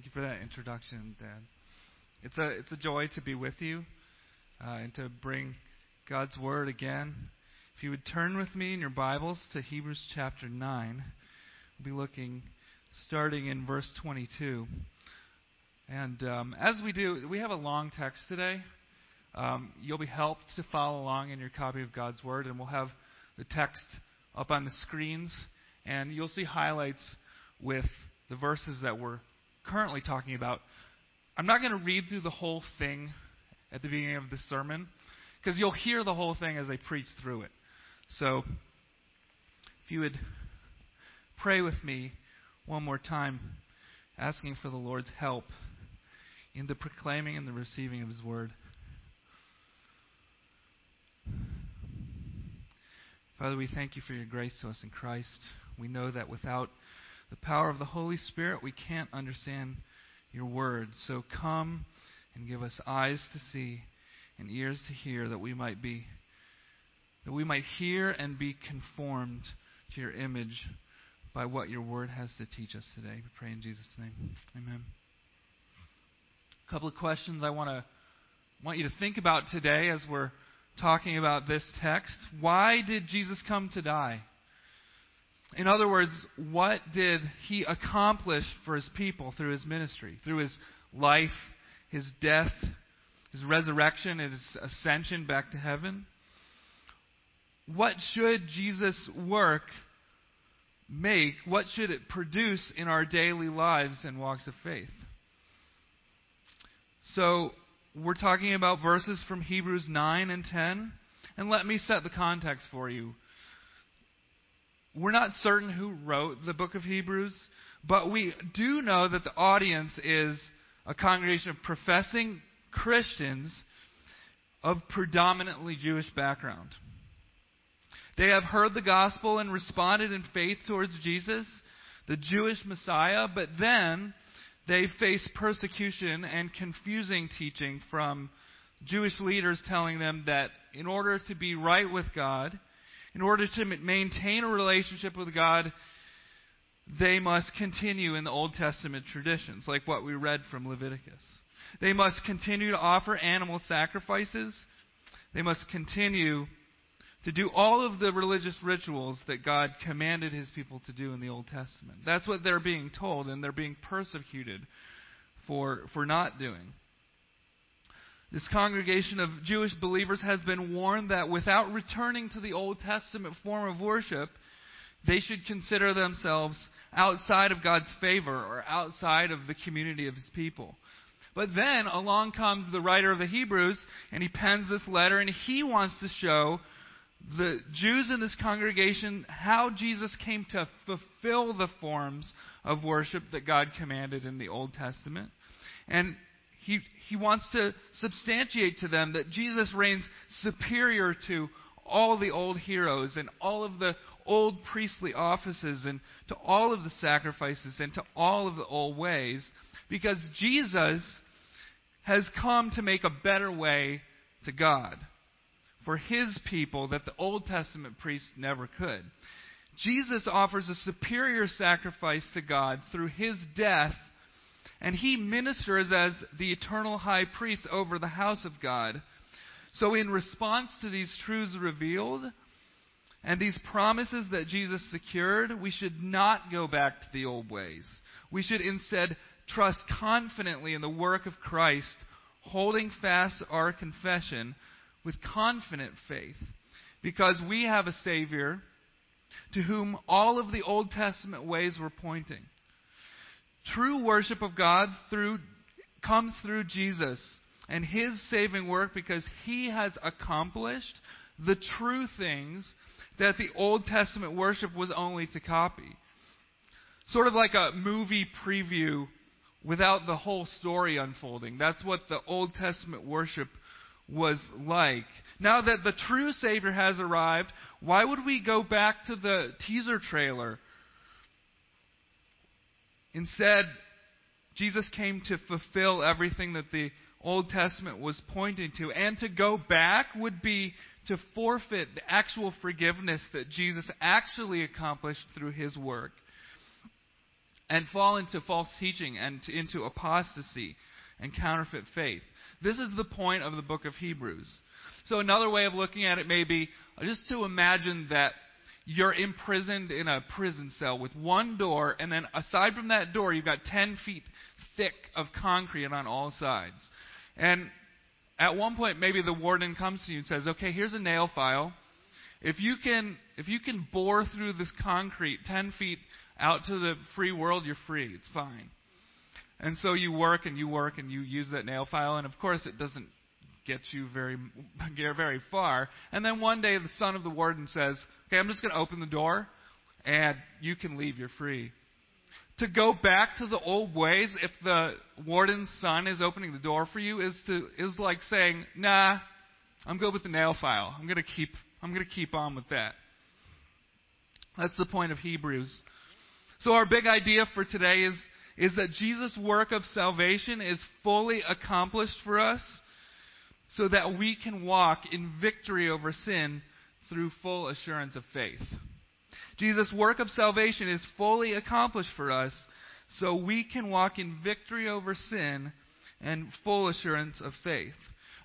Thank you for that introduction, Dad. It's a it's a joy to be with you uh, and to bring God's word again. If you would turn with me in your Bibles to Hebrews chapter nine, we'll be looking starting in verse 22. And um, as we do, we have a long text today. Um, you'll be helped to follow along in your copy of God's word, and we'll have the text up on the screens, and you'll see highlights with the verses that we're currently talking about. I'm not going to read through the whole thing at the beginning of this sermon because you'll hear the whole thing as I preach through it. So, if you would pray with me one more time, asking for the Lord's help in the proclaiming and the receiving of His word. Father, we thank you for your grace to us in Christ. We know that without the power of the Holy Spirit, we can't understand your word. So come and give us eyes to see and ears to hear that we might be that we might hear and be conformed to your image by what your word has to teach us today. We pray in Jesus' name. Amen. A couple of questions I want to want you to think about today as we're talking about this text. Why did Jesus come to die? In other words, what did he accomplish for his people through his ministry, through his life, his death, his resurrection, his ascension back to heaven? What should Jesus' work make? What should it produce in our daily lives and walks of faith? So, we're talking about verses from Hebrews 9 and 10. And let me set the context for you. We're not certain who wrote the book of Hebrews, but we do know that the audience is a congregation of professing Christians of predominantly Jewish background. They have heard the gospel and responded in faith towards Jesus, the Jewish Messiah, but then they face persecution and confusing teaching from Jewish leaders telling them that in order to be right with God, in order to maintain a relationship with God, they must continue in the Old Testament traditions, like what we read from Leviticus. They must continue to offer animal sacrifices. They must continue to do all of the religious rituals that God commanded his people to do in the Old Testament. That's what they're being told, and they're being persecuted for, for not doing. This congregation of Jewish believers has been warned that without returning to the Old Testament form of worship, they should consider themselves outside of God's favor or outside of the community of his people. But then along comes the writer of the Hebrews, and he pens this letter, and he wants to show the Jews in this congregation how Jesus came to fulfill the forms of worship that God commanded in the Old Testament. And he, he wants to substantiate to them that Jesus reigns superior to all the old heroes and all of the old priestly offices and to all of the sacrifices and to all of the old ways because Jesus has come to make a better way to God for his people that the Old Testament priests never could. Jesus offers a superior sacrifice to God through his death, and he ministers as the eternal high priest over the house of God. So, in response to these truths revealed and these promises that Jesus secured, we should not go back to the old ways. We should instead trust confidently in the work of Christ, holding fast our confession with confident faith because we have a Savior to whom all of the Old Testament ways were pointing. True worship of God through, comes through Jesus and His saving work because He has accomplished the true things that the Old Testament worship was only to copy. Sort of like a movie preview without the whole story unfolding. That's what the Old Testament worship was like. Now that the true Savior has arrived, why would we go back to the teaser trailer? Instead, Jesus came to fulfill everything that the Old Testament was pointing to. And to go back would be to forfeit the actual forgiveness that Jesus actually accomplished through his work. and fall into false teaching and to, into apostasy and counterfeit faith. This is the point of the book of Hebrews. So another way of looking at it may be just to imagine that you're imprisoned in a prison cell with one door, and then aside from that door, you've got 10 feet thick of concrete on all sides. And at one point, maybe the warden comes to you and says, "Okay, here's a nail file. If you can, if you can bore through this concrete 10 feet out to the free world, you're free. It's fine." And so you work and you work and you use that nail file, and of course, it doesn't get you very, get very far. And then one day, the son of the warden says, "Okay, I'm just going to open the door, and you can leave. You're free." To go back to the old ways, if the warden's son is opening the door for you, is to is like saying, "Nah, I'm good with the nail file. I'm going to keep I'm going to keep on with that." That's the point of Hebrews. So our big idea for today is is that Jesus' work of salvation is fully accomplished for us so that we can walk in victory over sin through full assurance of faith. Jesus' work of salvation is fully accomplished for us so we can walk in victory over sin and full assurance of faith.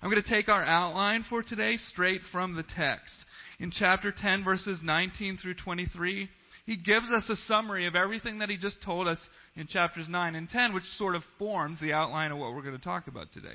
I'm going to take our outline for today straight from the text. In chapter 10, verses 19 through 23, he gives us a summary of everything that he just told us in chapters 9 and 10, which sort of forms the outline of what we're going to talk about today.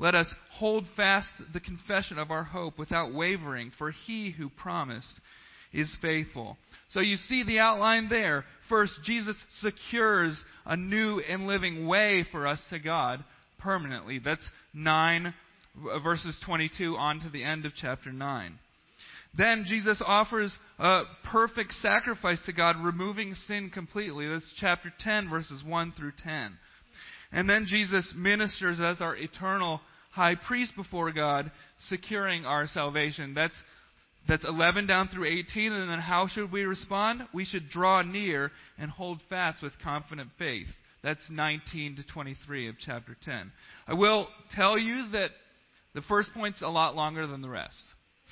Let us hold fast the confession of our hope without wavering, for he who promised is faithful. So you see the outline there. First, Jesus secures a new and living way for us to God permanently. That's 9 uh, verses 22 on to the end of chapter 9. Then Jesus offers a perfect sacrifice to God, removing sin completely. That's chapter 10, verses 1 through 10. And then Jesus ministers as our eternal high priest before God, securing our salvation. That's that's 11 down through 18. And then how should we respond? We should draw near and hold fast with confident faith. That's 19 to 23 of chapter 10. I will tell you that the first point's a lot longer than the rest.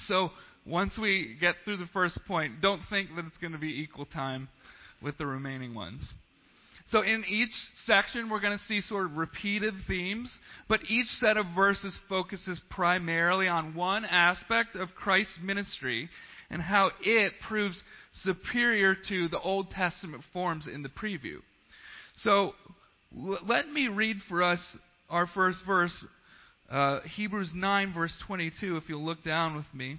So once we get through the first point, don't think that it's going to be equal time with the remaining ones. So in each section, we're going to see sort of repeated themes, but each set of verses focuses primarily on one aspect of Christ's ministry and how it proves superior to the Old Testament forms in the preview. So l- let me read for us our first verse, uh, Hebrews 9, verse 22, if you'll look down with me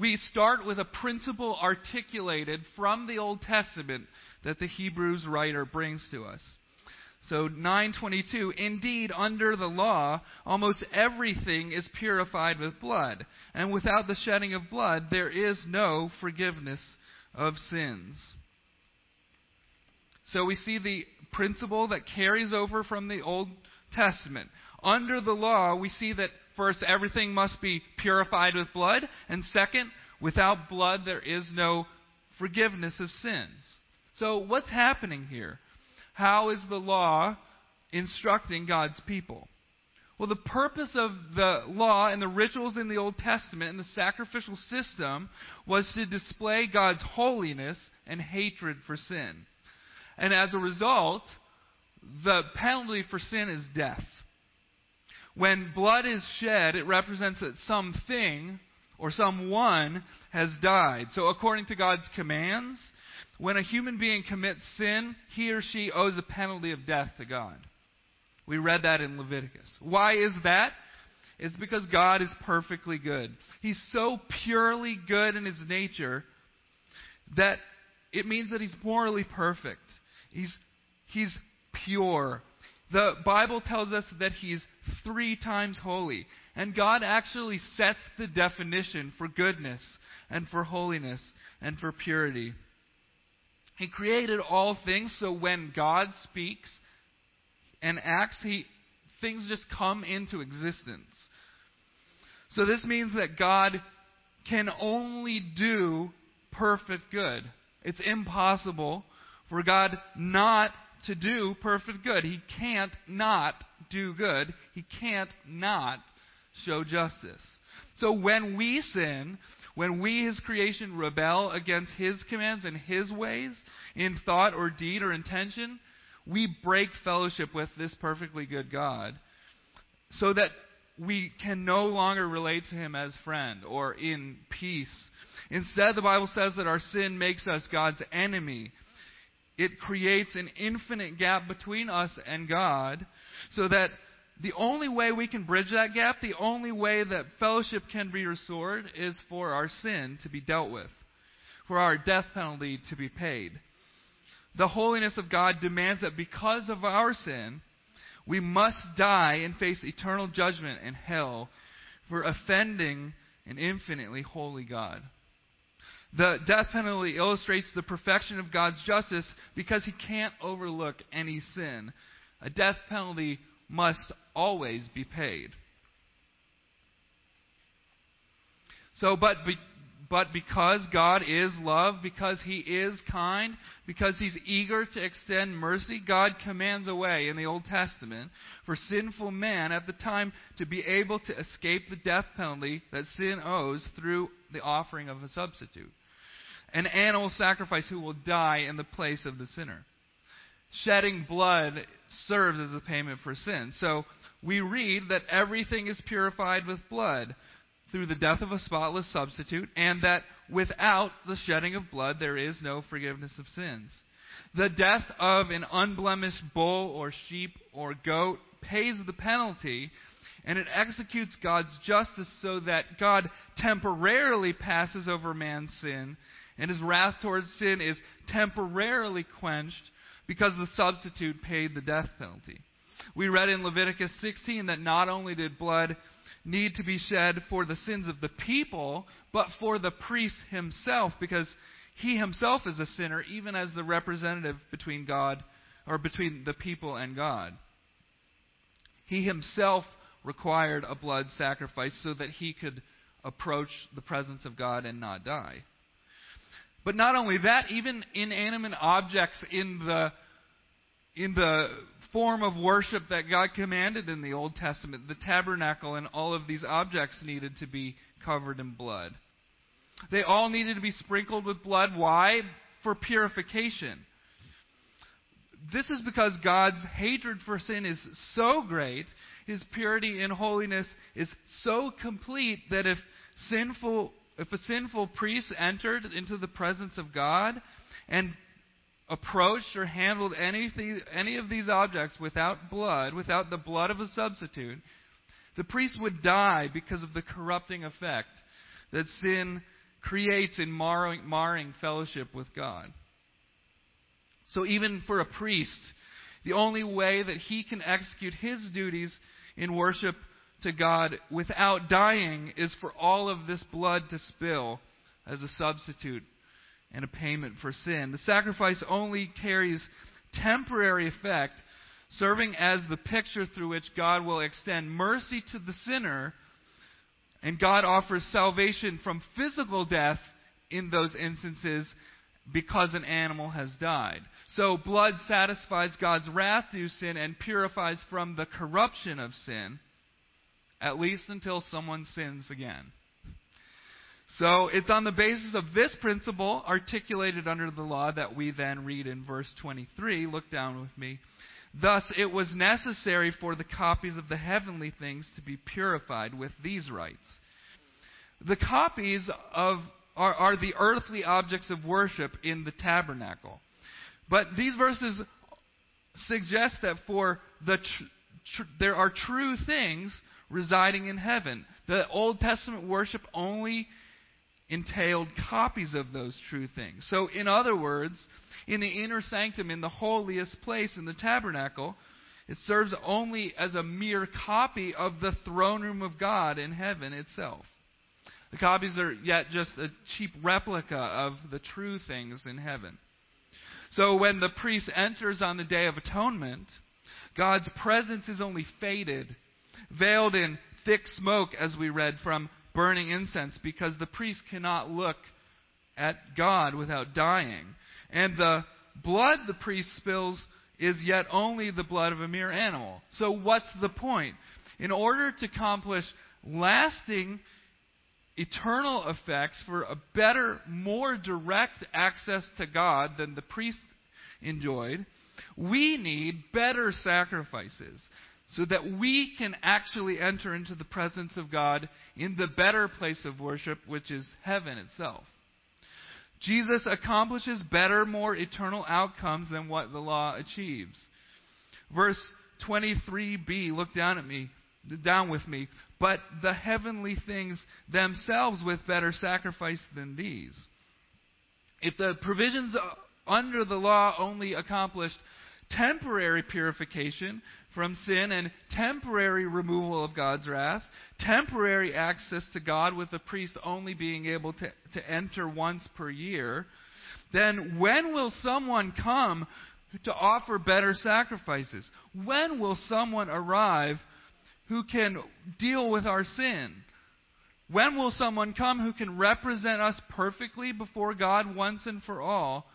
we start with a principle articulated from the Old Testament that the Hebrews writer brings to us. So 922, indeed, under the law, almost everything is purified with blood, and without the shedding of blood, there is no forgiveness of sins. So we see the principle that carries over from the Old Testament. Under the law, we see that first, everything must be purified with blood, and second, without blood, there is no forgiveness of sins. So, what's happening here? How is the law instructing God's people? Well, the purpose of the law and the rituals in the Old Testament and the sacrificial system was to display God's holiness and hatred for sin. And as a result, the penalty for sin is death. When blood is shed, it represents that something or someone has died. So, according to God's commands, when a human being commits sin, he or she owes a penalty of death to God. We read that in Leviticus. Why is that? It's because God is perfectly good. He's so purely good in his nature that it means that he's morally perfect. He's, he's pure. The Bible tells us that he's three times holy. And God actually sets the definition for goodness and for holiness and for purity. He created all things, so when God speaks and acts, he, things just come into existence. So this means that God can only do perfect good. It's impossible for God not to do perfect good. He can't not do good. He can't not show justice. So when we sin, when we, His creation, rebel against His commands and His ways in thought or deed or intention, we break fellowship with this perfectly good God so that we can no longer relate to Him as friend or in peace. Instead, the Bible says that our sin makes us God's enemy. It creates an infinite gap between us and God so that the only way we can bridge that gap, the only way that fellowship can be restored, is for our sin to be dealt with, for our death penalty to be paid. The holiness of God demands that because of our sin, we must die and face eternal judgment in hell for offending an infinitely holy God. The death penalty illustrates the perfection of God's justice because he can't overlook any sin. A death penalty must always be paid. So, but, but because God is love, because He is kind, because He's eager to extend mercy, God commands a way in the Old Testament for sinful man at the time to be able to escape the death penalty that sin owes through the offering of a substitute. An animal sacrifice who will die in the place of the sinner. Shedding blood serves as a payment for sin. So we read that everything is purified with blood through the death of a spotless substitute, and that without the shedding of blood there is no forgiveness of sins. The death of an unblemished bull or sheep or goat pays the penalty, and it executes God's justice so that God temporarily passes over man's sin, and his wrath towards sin is temporarily quenched because the substitute paid the death penalty. We read in Leviticus 16 that not only did blood need to be shed for the sins of the people, but for the priest himself, because he himself is a sinner, even as the representative between God, or between the people and God. He himself required a blood sacrifice so that he could approach the presence of God and not die. But not only that, even inanimate objects in the in the form of worship that God commanded in the Old Testament. The tabernacle and all of these objects needed to be covered in blood. They all needed to be sprinkled with blood. Why? For purification. This is because God's hatred for sin is so great, his purity and holiness is so complete that if sinful if a sinful priest entered into the presence of God and approached or handled anything, any of these objects without blood, without the blood of a substitute, the priest would die because of the corrupting effect that sin creates in marring, marring fellowship with God. So, even for a priest, the only way that he can execute his duties in worship to God without dying is for all of this blood to spill as a substitute and a payment for sin. The sacrifice only carries temporary effect, serving as the picture through which God will extend mercy to the sinner, and God offers salvation from physical death in those instances because an animal has died. So blood satisfies God's wrath due sin and purifies from the corruption of sin, at least until someone sins again. So it's on the basis of this principle articulated under the law that we then read in verse 23. Look down with me. Thus it was necessary for the copies of the heavenly things to be purified with these rites. The copies of are, are the earthly objects of worship in the tabernacle. But these verses suggest that for the tr- tr- there are true things residing in heaven. The Old Testament worship only entailed copies of those true things. So, in other words, in the inner sanctum, in the holiest place in the tabernacle, it serves only as a mere copy of the throne room of God in heaven itself. The copies are yet just a cheap replica of the true things in heaven. So when the priest enters on the Day of Atonement, God's presence is only faded, veiled in thick smoke, as we read, from burning incense, because the priest cannot look at God without dying. And the blood the priest spills is yet only the blood of a mere animal. So what's the point? In order to accomplish lasting eternal effects for a better, more direct access to God than the priest enjoyed, we need better sacrifices so that we can actually enter into the presence of God in the better place of worship, which is heaven itself. Jesus accomplishes better, more eternal outcomes than what the law achieves. Verse 23b, look down at me, down with me. But the heavenly things themselves with better sacrifice than these. If the provisions under the law only accomplished temporary purification from sin and temporary removal of God's wrath, temporary access to God with the priest only being able to, to enter once per year, then when will someone come to offer better sacrifices? When will someone arrive who can deal with our sin? When will someone come who can represent us perfectly before God once and for all?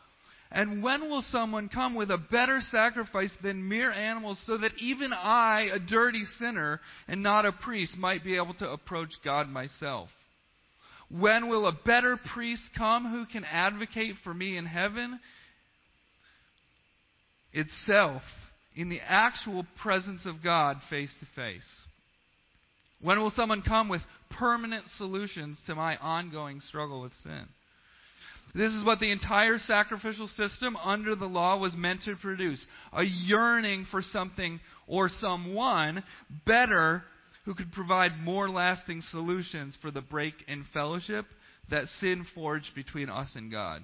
And when will someone come with a better sacrifice than mere animals so that even I, a dirty sinner and not a priest, might be able to approach God myself? When will a better priest come who can advocate for me in heaven? Itself, in the actual presence of God face to face. When will someone come with permanent solutions to my ongoing struggle with sin? This is what the entire sacrificial system under the law was meant to produce a yearning for something or someone better who could provide more lasting solutions for the break in fellowship that sin forged between us and God.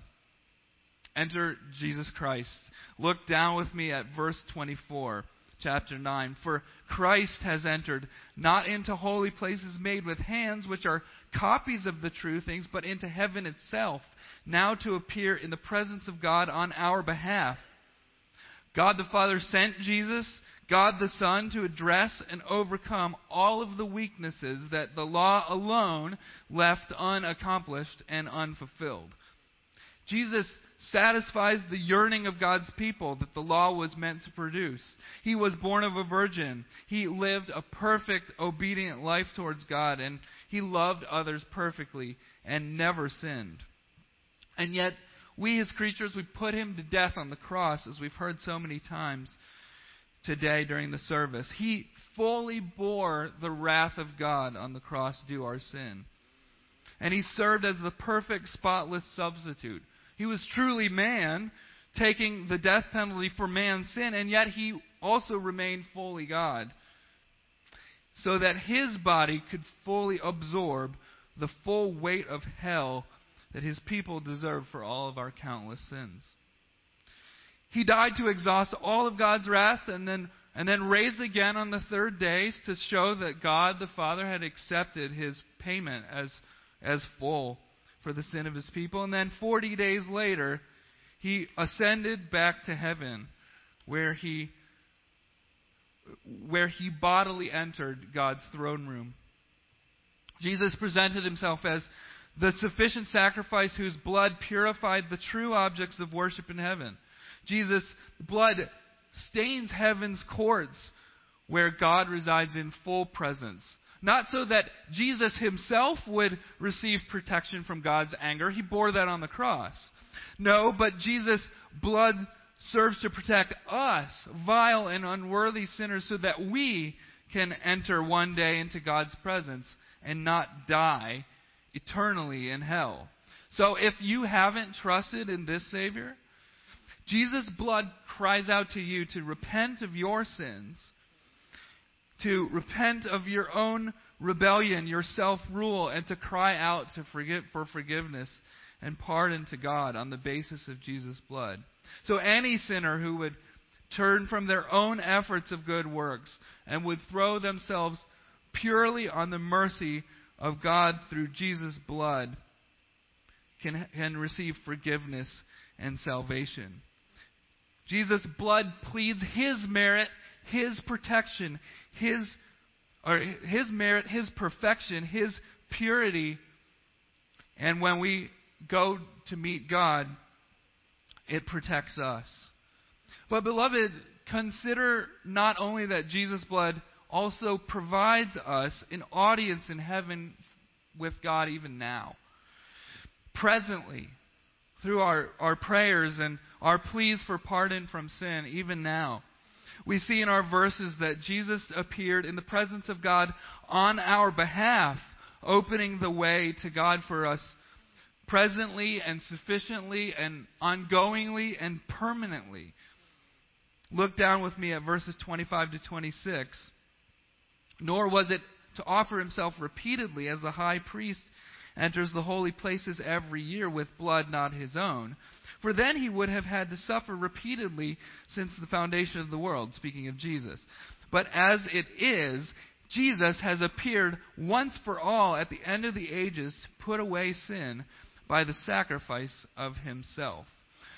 Enter Jesus Christ. Look down with me at verse 24 chapter 9. For Christ has entered not into holy places made with hands, which are copies of the true things, but into heaven itself, now to appear in the presence of God on our behalf. God the Father sent Jesus, God the Son, to address and overcome all of the weaknesses that the law alone left unaccomplished and unfulfilled. Jesus satisfies the yearning of God's people that the law was meant to produce. He was born of a virgin. He lived a perfect, obedient life towards God, and he loved others perfectly and never sinned. And yet, we as creatures, we put him to death on the cross, as we've heard so many times today during the service. He fully bore the wrath of God on the cross due our sin. And he served as the perfect, spotless substitute he was truly man, taking the death penalty for man's sin, and yet he also remained fully God. So that his body could fully absorb the full weight of hell that his people deserve for all of our countless sins. He died to exhaust all of God's wrath and then and then raised again on the third day to show that God the Father had accepted his payment as as full for the sin of his people. And then 40 days later, he ascended back to heaven where he where he bodily entered God's throne room. Jesus presented himself as the sufficient sacrifice whose blood purified the true objects of worship in heaven. Jesus' blood stains heaven's courts where God resides in full presence. Not so that Jesus himself would receive protection from God's anger. He bore that on the cross. No, but Jesus' blood serves to protect us, vile and unworthy sinners, so that we can enter one day into God's presence and not die eternally in hell. So if you haven't trusted in this Savior, Jesus' blood cries out to you to repent of your sins to repent of your own rebellion, your self rule, and to cry out to forgive, for forgiveness and pardon to God on the basis of Jesus' blood. So any sinner who would turn from their own efforts of good works and would throw themselves purely on the mercy of God through Jesus' blood can, can receive forgiveness and salvation. Jesus' blood pleads his merit, his protection, his or his merit, his perfection, his purity. And when we go to meet God, it protects us. But beloved, consider not only that Jesus' blood also provides us an audience in heaven with God even now. Presently, through our, our prayers and our pleas for pardon from sin, even now. We see in our verses that Jesus appeared in the presence of God on our behalf, opening the way to God for us presently and sufficiently and ongoingly and permanently. Look down with me at verses 25 to 26. Nor was it to offer himself repeatedly as the high priest enters the holy places every year with blood not his own. For then he would have had to suffer repeatedly since the foundation of the world, speaking of Jesus. But as it is, Jesus has appeared once for all at the end of the ages to put away sin by the sacrifice of himself.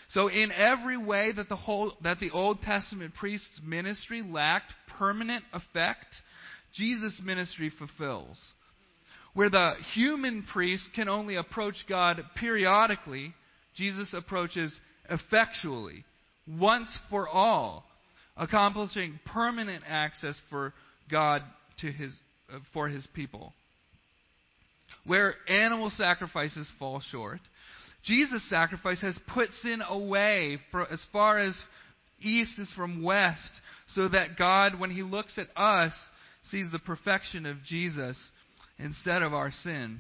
So in every way that the whole that the Old Testament priest's ministry lacked permanent effect, Jesus' ministry fulfills. Where the human priest can only approach God periodically, Jesus approaches effectually, once for all, accomplishing permanent access for God to his, uh, for his people. Where animal sacrifices fall short, Jesus' sacrifice has put sin away as far as east is from west, so that God, when He looks at us, sees the perfection of Jesus instead of our sin.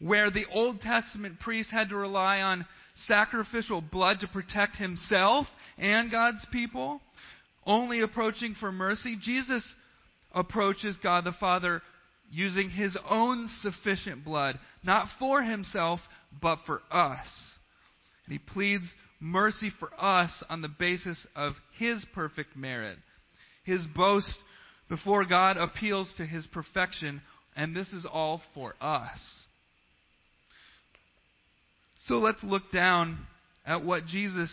Where the Old Testament priest had to rely on sacrificial blood to protect himself and God's people, only approaching for mercy, Jesus approaches God the Father using his own sufficient blood, not for himself, but for us. And he pleads mercy for us on the basis of his perfect merit. His boast before God appeals to his perfection, and this is all for us. So let's look down at what Jesus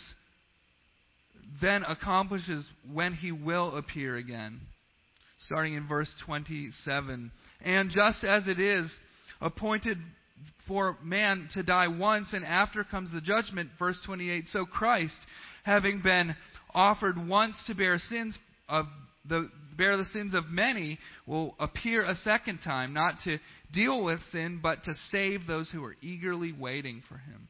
then accomplishes when he will appear again. Starting in verse 27. And just as it is appointed for man to die once, and after comes the judgment, verse 28. So Christ, having been offered once to bear sins of the bear the sins of many, will appear a second time, not to deal with sin, but to save those who are eagerly waiting for him.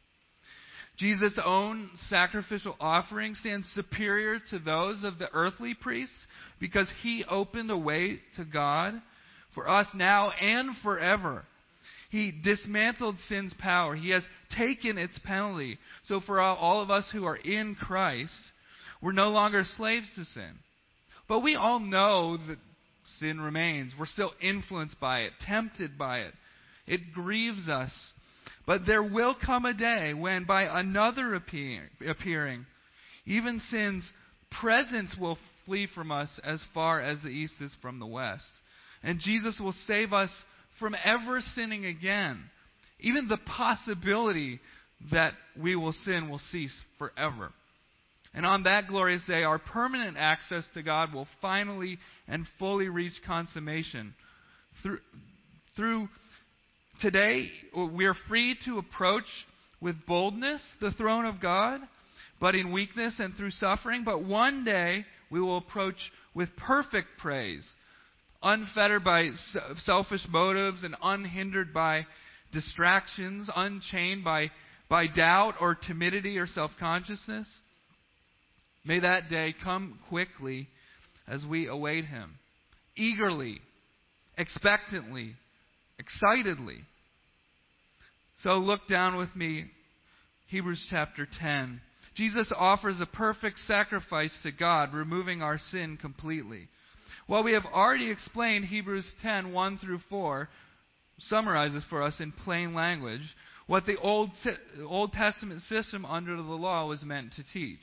Jesus' own sacrificial offering stands superior to those of the earthly priests because he opened a way to God for us now and forever. He dismantled sin's power. He has taken its penalty. So for all of us who are in Christ, we're no longer slaves to sin. But we all know that sin remains. We're still influenced by it, tempted by it. It grieves us. But there will come a day when, by another appearing, even sin's presence will flee from us as far as the east is from the west. And Jesus will save us from ever sinning again. Even the possibility that we will sin will cease forever. And on that glorious day, our permanent access to God will finally and fully reach consummation. Through, through today, we are free to approach with boldness the throne of God, but in weakness and through suffering. But one day, we will approach with perfect praise, unfettered by selfish motives and unhindered by distractions, unchained by, by doubt or timidity or self consciousness. May that day come quickly as we await Him, eagerly, expectantly, excitedly. So look down with me, Hebrews chapter 10. Jesus offers a perfect sacrifice to God, removing our sin completely. While we have already explained Hebrews 10 1 through 4, summarizes for us in plain language what the Old, Old Testament system under the law was meant to teach.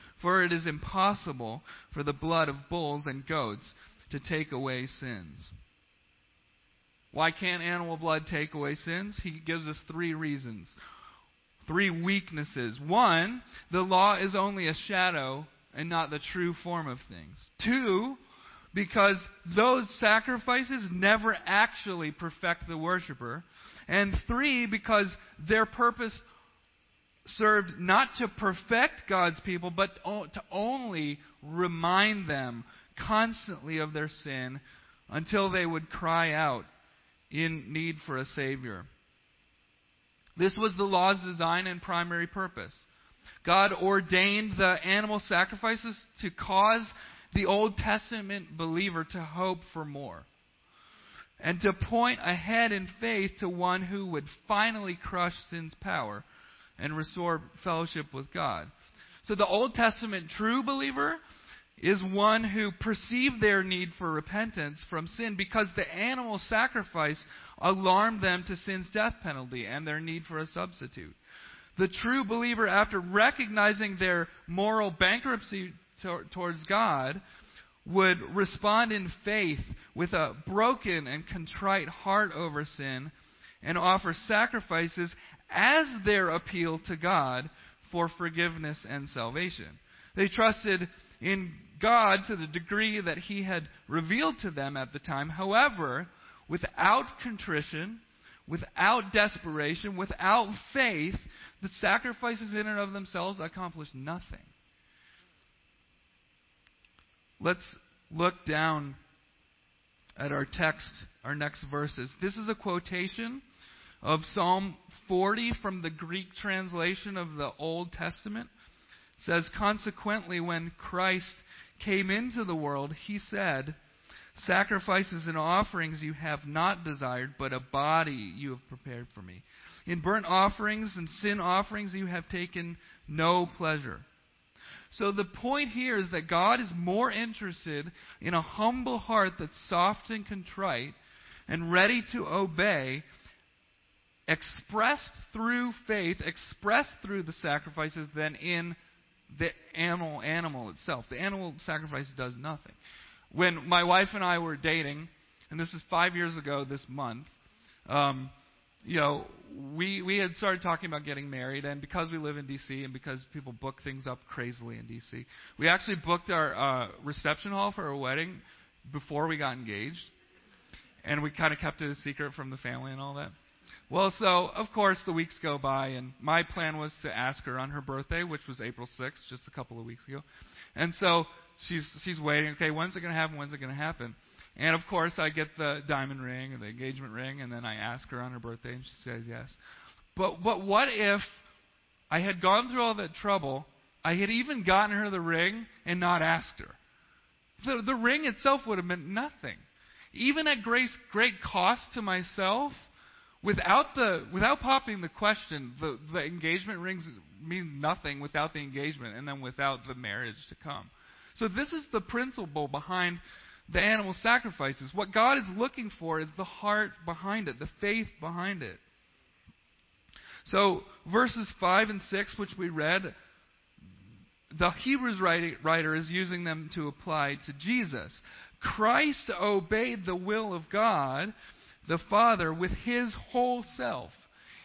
for it is impossible for the blood of bulls and goats to take away sins. Why can't animal blood take away sins? He gives us three reasons. Three weaknesses. One, the law is only a shadow and not the true form of things. Two, because those sacrifices never actually perfect the worshiper. And three, because their purpose served not to perfect God's people, but to only remind them constantly of their sin until they would cry out in need for a Savior. This was the law's design and primary purpose. God ordained the animal sacrifices to cause the Old Testament believer to hope for more and to point ahead in faith to one who would finally crush sin's power and restore fellowship with God. So the Old Testament true believer is one who perceived their need for repentance from sin because the animal sacrifice alarmed them to sin's death penalty and their need for a substitute. The true believer, after recognizing their moral bankruptcy to- towards God, would respond in faith with a broken and contrite heart over sin and offer sacrifices as their appeal to God for forgiveness and salvation. They trusted in God to the degree that He had revealed to them at the time. However, without contrition, without desperation, without faith, the sacrifices in and of themselves accomplish nothing. Let's look down at our text, our next verses. This is a quotation of Psalm 40 from the Greek translation of the Old Testament. Says, Consequently, when Christ came into the world, he said, Sacrifices and offerings you have not desired, but a body you have prepared for me. In burnt offerings and sin offerings you have taken no pleasure. So the point here is that God is more interested in a humble heart that's soft and contrite and ready to obey, expressed through faith, expressed through the sacrifices, than in the animal animal itself. The animal sacrifice does nothing. When my wife and I were dating, and this is five years ago this month, um, you know, we we had started talking about getting married, and because we live in D.C. and because people book things up crazily in D.C., we actually booked our uh, reception hall for our wedding before we got engaged, and we kind of kept it a secret from the family and all that. Well, so of course the weeks go by, and my plan was to ask her on her birthday, which was April 6th, just a couple of weeks ago, and so she's she's waiting. Okay, when's it going to happen? When's it going to happen? And of course, I get the diamond ring and the engagement ring, and then I ask her on her birthday, and she says yes. But but what if I had gone through all that trouble? I had even gotten her the ring and not asked her. The the ring itself would have meant nothing, even at great great cost to myself. Without the without popping the question, the the engagement rings mean nothing without the engagement, and then without the marriage to come. So this is the principle behind the animal sacrifices. What God is looking for is the heart behind it, the faith behind it. So, verses 5 and 6, which we read, the Hebrews writer is using them to apply to Jesus. Christ obeyed the will of God, the Father, with his whole self.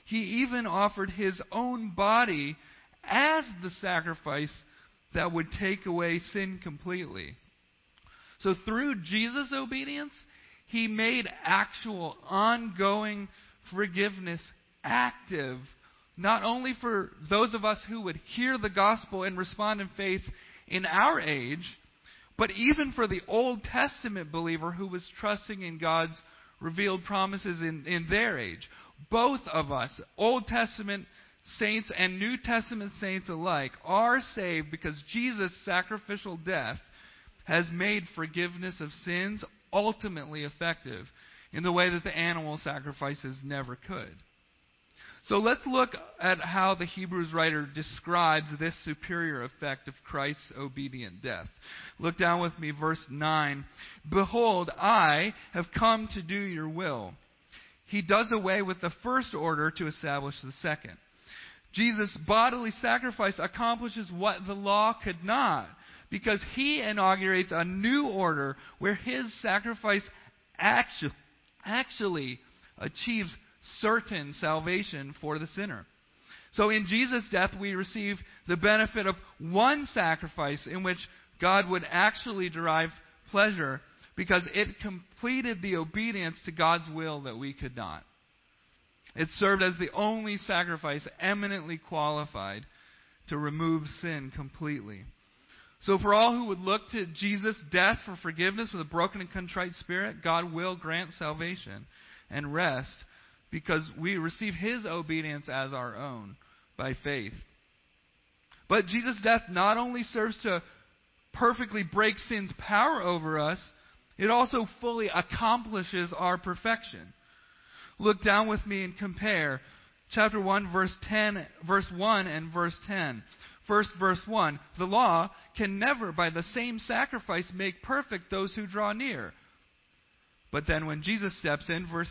He even offered his own body as the sacrifice that would take away sin completely. So through Jesus' obedience, he made actual, ongoing forgiveness active, not only for those of us who would hear the gospel and respond in faith in our age, but even for the Old Testament believer who was trusting in God's revealed promises in, in their age. Both of us, Old Testament saints and New Testament saints alike, are saved because Jesus' sacrificial death has made forgiveness of sins ultimately effective in the way that the animal sacrifices never could. So let's look at how the Hebrews writer describes this superior effect of Christ's obedient death. Look down with me, verse 9. Behold, I have come to do your will. He does away with the first order to establish the second. Jesus' bodily sacrifice accomplishes what the law could not because he inaugurates a new order where his sacrifice actually, actually achieves certain salvation for the sinner. So in Jesus' death, we receive the benefit of one sacrifice in which God would actually derive pleasure because it completed the obedience to God's will that we could not. It served as the only sacrifice eminently qualified to remove sin completely. So, for all who would look to Jesus' death for forgiveness with a broken and contrite spirit, God will grant salvation and rest because we receive his obedience as our own by faith. But Jesus' death not only serves to perfectly break sin's power over us, it also fully accomplishes our perfection. Look down with me and compare chapter 1 verse 10 verse 1 and verse 10. First verse 1, the law can never by the same sacrifice make perfect those who draw near. But then when Jesus steps in verse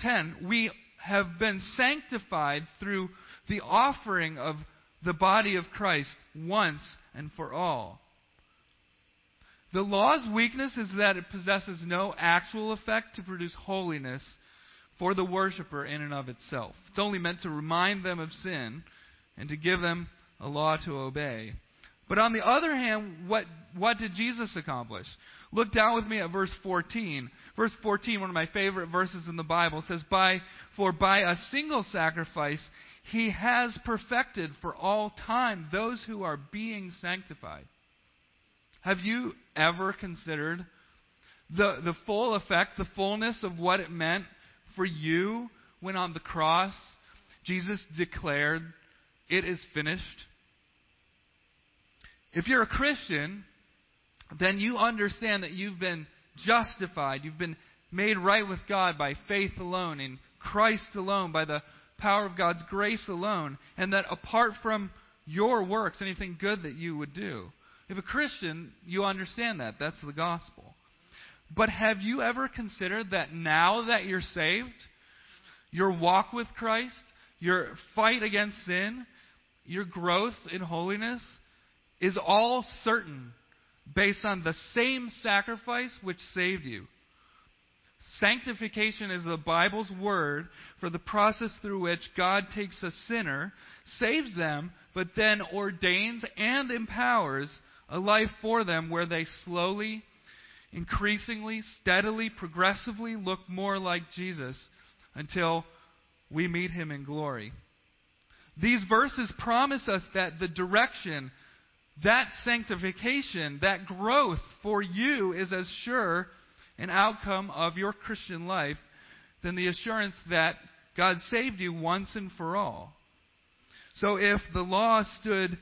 10, we have been sanctified through the offering of the body of Christ once and for all. The law's weakness is that it possesses no actual effect to produce holiness for the worshiper in and of itself. It's only meant to remind them of sin and to give them a law to obey. But on the other hand, what, what did Jesus accomplish? Look down with me at verse 14. Verse 14, one of my favorite verses in the Bible, says, by, For by a single sacrifice he has perfected for all time those who are being sanctified. Have you ever considered the, the full effect, the fullness of what it meant for you when on the cross Jesus declared, It is finished? If you're a Christian, then you understand that you've been justified. You've been made right with God by faith alone, in Christ alone, by the power of God's grace alone, and that apart from your works, anything good that you would do. If a Christian, you understand that. That's the gospel. But have you ever considered that now that you're saved, your walk with Christ, your fight against sin, your growth in holiness is all certain based on the same sacrifice which saved you. Sanctification is the Bible's word for the process through which God takes a sinner, saves them, but then ordains and empowers a life for them where they slowly, increasingly, steadily, progressively look more like Jesus until we meet him in glory. These verses promise us that the direction that sanctification, that growth for you is as sure an outcome of your Christian life than the assurance that God saved you once and for all. So if the law stood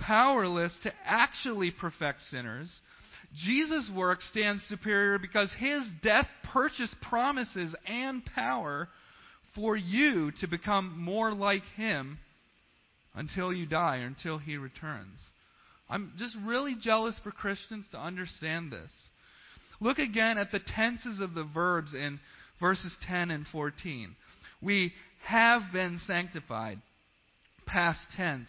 powerless to actually perfect sinners, Jesus' work stands superior because his death purchased promises and power for you to become more like him until you die or until he returns. I'm just really jealous for Christians to understand this. Look again at the tenses of the verbs in verses 10 and 14. We have been sanctified, past tense,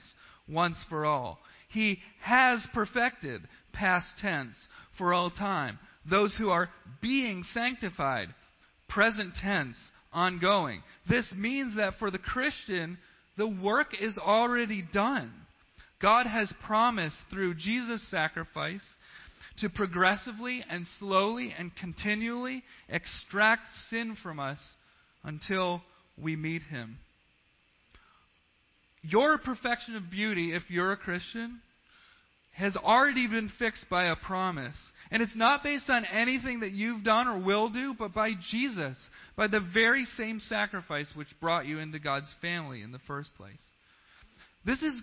once for all. He has perfected, past tense, for all time. Those who are being sanctified, present tense, ongoing. This means that for the Christian, the work is already done. God has promised through Jesus' sacrifice to progressively and slowly and continually extract sin from us until we meet Him. Your perfection of beauty, if you're a Christian, has already been fixed by a promise. And it's not based on anything that you've done or will do, but by Jesus, by the very same sacrifice which brought you into God's family in the first place. This is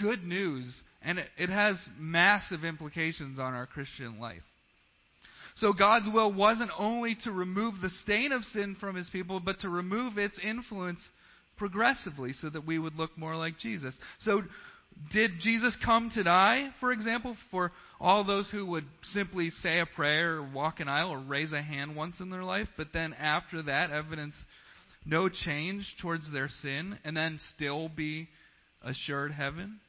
good news, and it, it has massive implications on our Christian life. So God's will wasn't only to remove the stain of sin from his people, but to remove its influence progressively so that we would look more like Jesus. So did Jesus come to die, for example, for all those who would simply say a prayer or walk an aisle or raise a hand once in their life, but then after that evidence no change towards their sin and then still be assured heaven?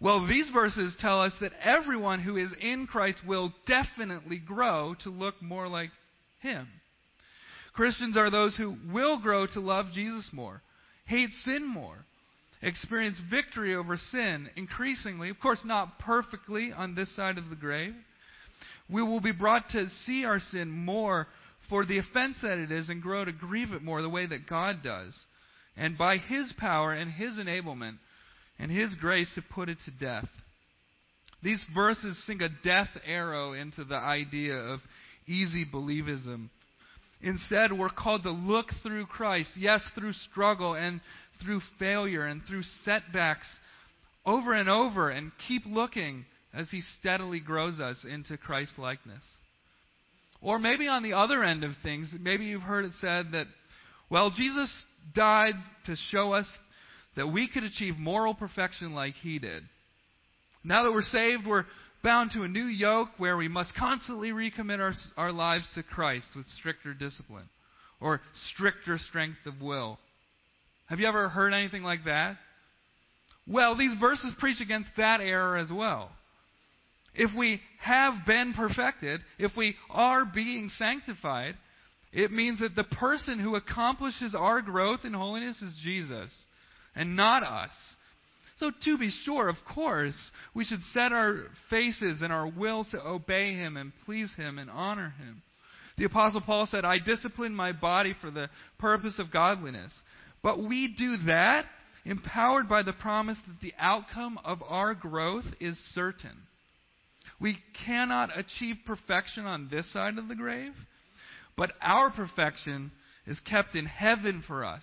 Well, these verses tell us that everyone who is in Christ will definitely grow to look more like Him. Christians are those who will grow to love Jesus more, hate sin more, experience victory over sin increasingly, of course, not perfectly on this side of the grave. We will be brought to see our sin more for the offense that it is and grow to grieve it more the way that God does. And by His power and His enablement, and His grace to put it to death. These verses sink a death arrow into the idea of easy believism. Instead, we're called to look through Christ, yes, through struggle and through failure and through setbacks over and over, and keep looking as He steadily grows us into Christ likeness. Or maybe on the other end of things, maybe you've heard it said that, well, Jesus died to show us that we could achieve moral perfection like he did. Now that we're saved, we're bound to a new yoke where we must constantly recommit our, our lives to Christ with stricter discipline or stricter strength of will. Have you ever heard anything like that? Well, these verses preach against that error as well. If we have been perfected, if we are being sanctified, it means that the person who accomplishes our growth in holiness is Jesus and not us. So, to be sure, of course, we should set our faces and our wills to obey Him and please Him and honor Him. The Apostle Paul said, I discipline my body for the purpose of godliness. But we do that empowered by the promise that the outcome of our growth is certain. We cannot achieve perfection on this side of the grave, but our perfection is kept in heaven for us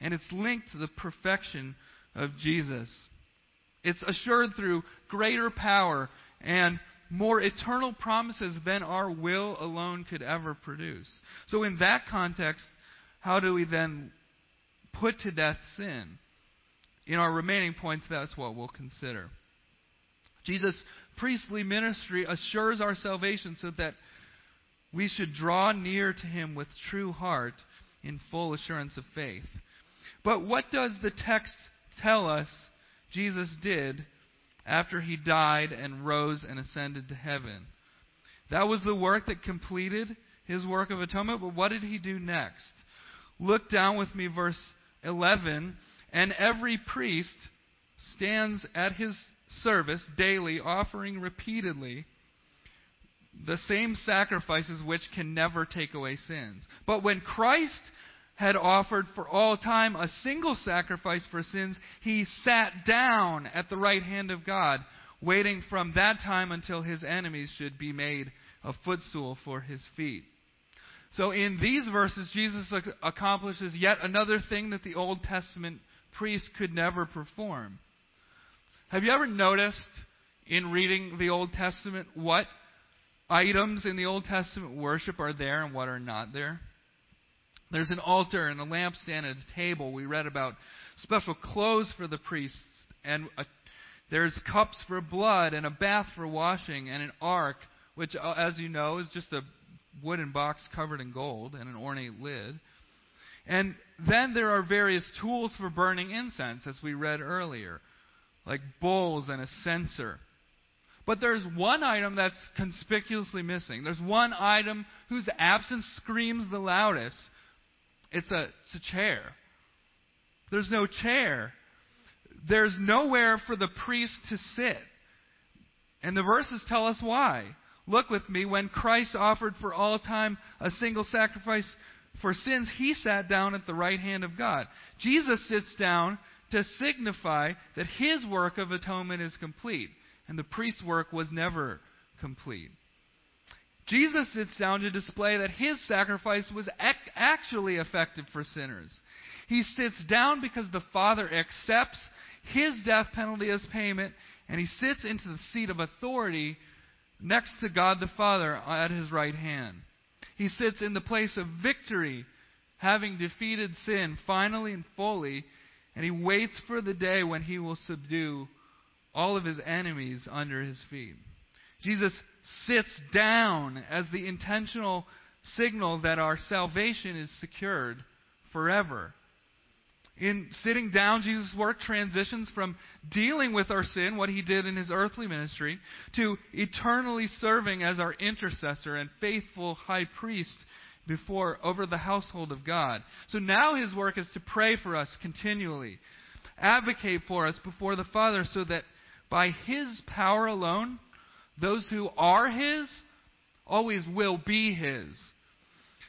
and it's linked to the perfection of Jesus. It's assured through greater power and more eternal promises than our will alone could ever produce. So, in that context, how do we then put to death sin? In our remaining points, that's what we'll consider. Jesus' priestly ministry assures our salvation so that we should draw near to him with true heart in full assurance of faith. But what does the text tell us Jesus did after he died and rose and ascended to heaven? That was the work that completed his work of atonement, but what did he do next? Look down with me, verse 11. And every priest stands at his service daily, offering repeatedly the same sacrifices which can never take away sins. But when Christ had offered for all time a single sacrifice for sins, he sat down at the right hand of God, waiting from that time until his enemies should be made a footstool for his feet. So in these verses, Jesus accomplishes yet another thing that the Old Testament priest could never perform. Have you ever noticed in reading the Old Testament what items in the Old Testament worship are there and what are not there? There's an altar and a lampstand and a table. We read about special clothes for the priests, and a, there's cups for blood, and a bath for washing, and an ark, which, uh, as you know, is just a wooden box covered in gold and an ornate lid. And then there are various tools for burning incense, as we read earlier, like bowls and a censer. But there's one item that's conspicuously missing. There's one item whose absence screams the loudest, it's a, it's a chair. There's no chair. There's nowhere for the priest to sit. And the verses tell us why. Look with me. When Christ offered for all time a single sacrifice for sins, he sat down at the right hand of God. Jesus sits down to signify that his work of atonement is complete, and the priest's work was never complete. Jesus sits down to display that his sacrifice was ac- actually effective for sinners. He sits down because the Father accepts his death penalty as payment, and he sits into the seat of authority next to God the Father at his right hand. He sits in the place of victory, having defeated sin finally and fully, and he waits for the day when he will subdue all of his enemies under his feet. Jesus sits down as the intentional signal that our salvation is secured forever. In sitting down, Jesus' work transitions from dealing with our sin, what he did in his earthly ministry, to eternally serving as our intercessor and faithful high priest before over the household of God. So now his work is to pray for us continually, advocate for us before the Father so that by his power alone, those who are his always will be his.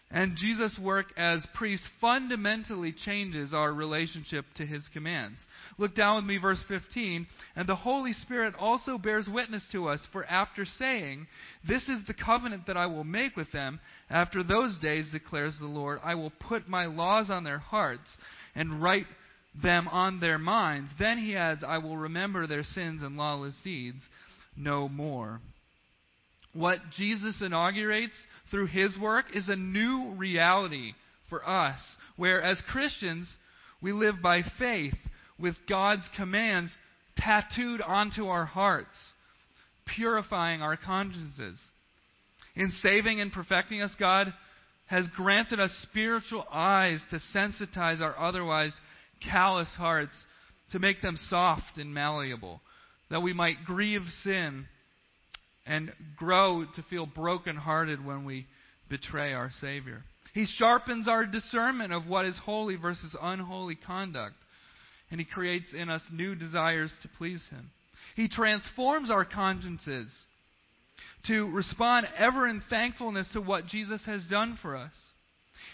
And Jesus' work as priest fundamentally changes our relationship to his commands. Look down with me, verse 15. And the Holy Spirit also bears witness to us, for after saying, This is the covenant that I will make with them, after those days, declares the Lord, I will put my laws on their hearts and write them on their minds. Then he adds, I will remember their sins and lawless deeds no more. What Jesus inaugurates through his work is a new reality for us, where as Christians, we live by faith with God's commands tattooed onto our hearts, purifying our consciences. In saving and perfecting us, God has granted us spiritual eyes to sensitize our otherwise callous hearts, to make them soft and malleable, that we might grieve sin and grow to feel brokenhearted when we betray our Savior. He sharpens our discernment of what is holy versus unholy conduct, and He creates in us new desires to please Him. He transforms our consciences to respond ever in thankfulness to what Jesus has done for us.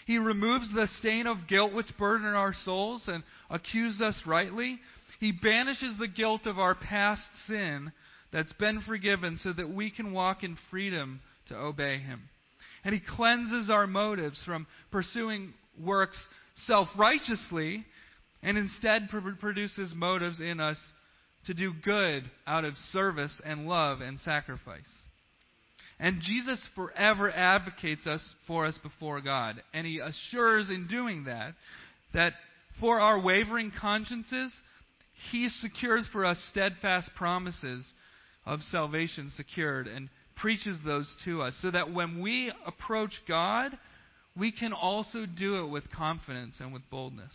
He removes the stain of guilt which burdened our souls and accused us rightly. He banishes the guilt of our past sin that's been forgiven so that we can walk in freedom to obey Him. And He cleanses our motives from pursuing works self righteously and instead produces motives in us to do good out of service and love and sacrifice. And Jesus forever advocates us for us before God. And he assures in doing that that for our wavering consciences, he secures for us steadfast promises of salvation secured and preaches those to us so that when we approach God, we can also do it with confidence and with boldness.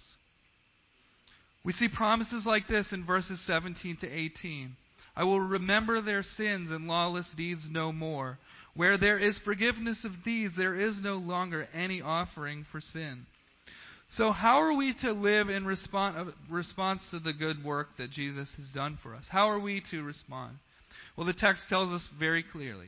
We see promises like this in verses 17 to 18. I will remember their sins and lawless deeds no more. Where there is forgiveness of these, there is no longer any offering for sin. So, how are we to live in response, uh, response to the good work that Jesus has done for us? How are we to respond? Well, the text tells us very clearly.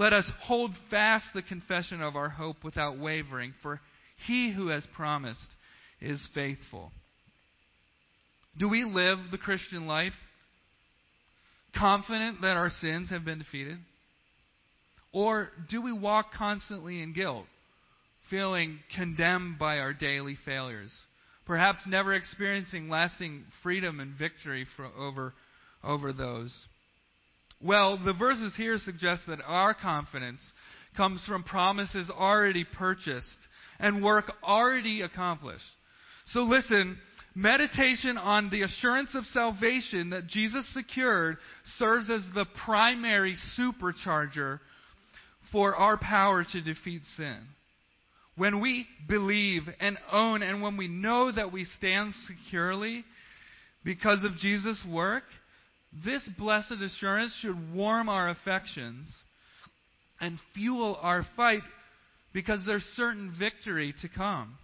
Let us hold fast the confession of our hope without wavering, for he who has promised is faithful. Do we live the Christian life confident that our sins have been defeated? Or do we walk constantly in guilt, feeling condemned by our daily failures, perhaps never experiencing lasting freedom and victory for, over, over those? Well, the verses here suggest that our confidence comes from promises already purchased and work already accomplished. So listen, meditation on the assurance of salvation that Jesus secured serves as the primary supercharger for our power to defeat sin. When we believe and own and when we know that we stand securely because of Jesus' work, this blessed assurance should warm our affections and fuel our fight because there's certain victory to come.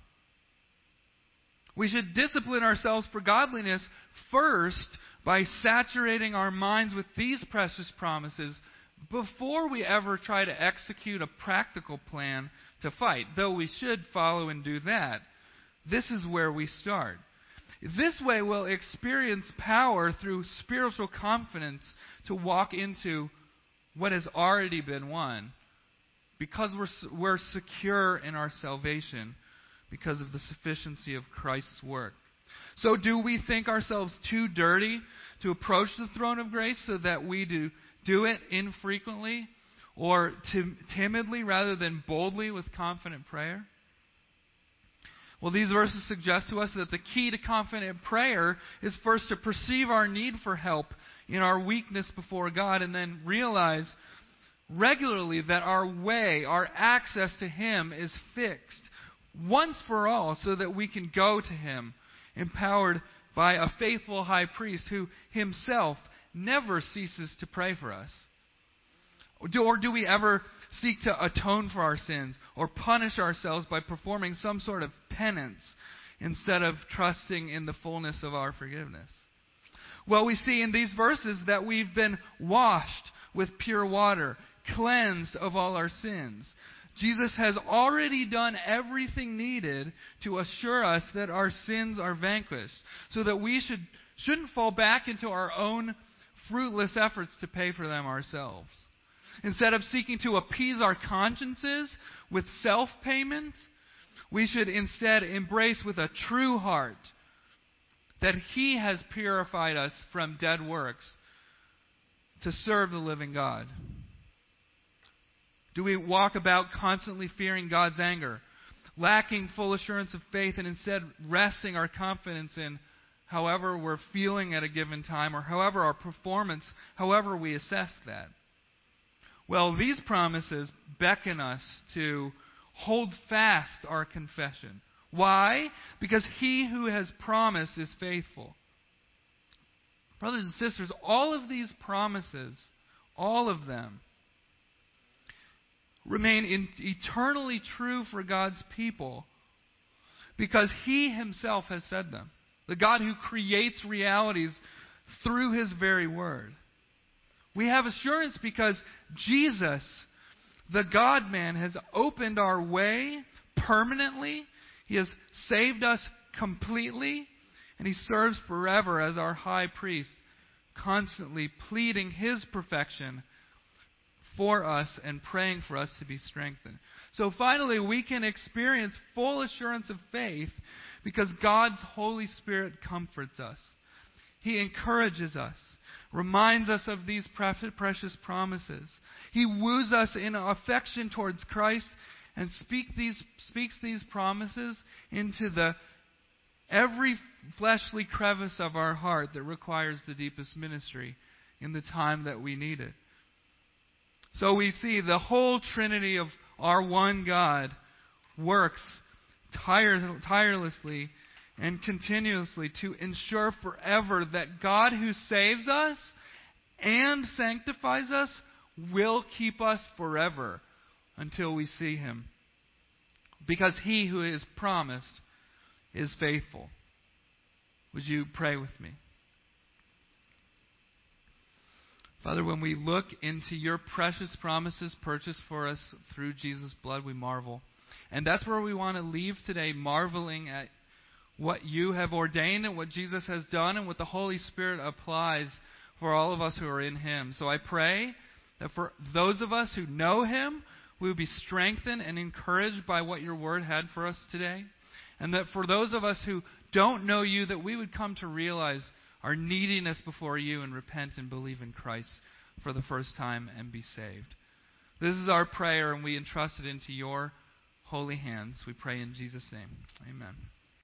We should discipline ourselves for godliness first by saturating our minds with these precious promises before we ever try to execute a practical plan to fight, though we should follow and do that. This is where we start. This way, we'll experience power through spiritual confidence to walk into what has already been won because we're, we're secure in our salvation because of the sufficiency of Christ's work. So, do we think ourselves too dirty to approach the throne of grace so that we do, do it infrequently or tim- timidly rather than boldly with confident prayer? Well, these verses suggest to us that the key to confident prayer is first to perceive our need for help in our weakness before God and then realize regularly that our way, our access to Him is fixed once for all so that we can go to Him empowered by a faithful high priest who himself never ceases to pray for us. Or do we ever seek to atone for our sins or punish ourselves by performing some sort of penance instead of trusting in the fullness of our forgiveness? Well, we see in these verses that we've been washed with pure water, cleansed of all our sins. Jesus has already done everything needed to assure us that our sins are vanquished, so that we should, shouldn't fall back into our own fruitless efforts to pay for them ourselves. Instead of seeking to appease our consciences with self payment, we should instead embrace with a true heart that He has purified us from dead works to serve the living God. Do we walk about constantly fearing God's anger, lacking full assurance of faith, and instead resting our confidence in however we're feeling at a given time or however our performance, however we assess that? Well, these promises beckon us to hold fast our confession. Why? Because he who has promised is faithful. Brothers and sisters, all of these promises, all of them, remain in, eternally true for God's people because he himself has said them. The God who creates realities through his very word. We have assurance because Jesus, the God man, has opened our way permanently. He has saved us completely, and he serves forever as our high priest, constantly pleading his perfection for us and praying for us to be strengthened. So finally, we can experience full assurance of faith because God's Holy Spirit comforts us. He encourages us reminds us of these precious promises. He woos us in affection towards Christ and speak these, speaks these promises into the every fleshly crevice of our heart that requires the deepest ministry in the time that we need it. So we see the whole trinity of our one God works tire, tirelessly and continuously to ensure forever that God who saves us and sanctifies us will keep us forever until we see him. Because he who is promised is faithful. Would you pray with me? Father, when we look into your precious promises purchased for us through Jesus' blood, we marvel. And that's where we want to leave today, marveling at what you have ordained and what Jesus has done and what the Holy Spirit applies for all of us who are in Him. So I pray that for those of us who know Him, we will be strengthened and encouraged by what your word had for us today. And that for those of us who don't know you, that we would come to realize our neediness before you and repent and believe in Christ for the first time and be saved. This is our prayer, and we entrust it into your holy hands. We pray in Jesus' name. Amen.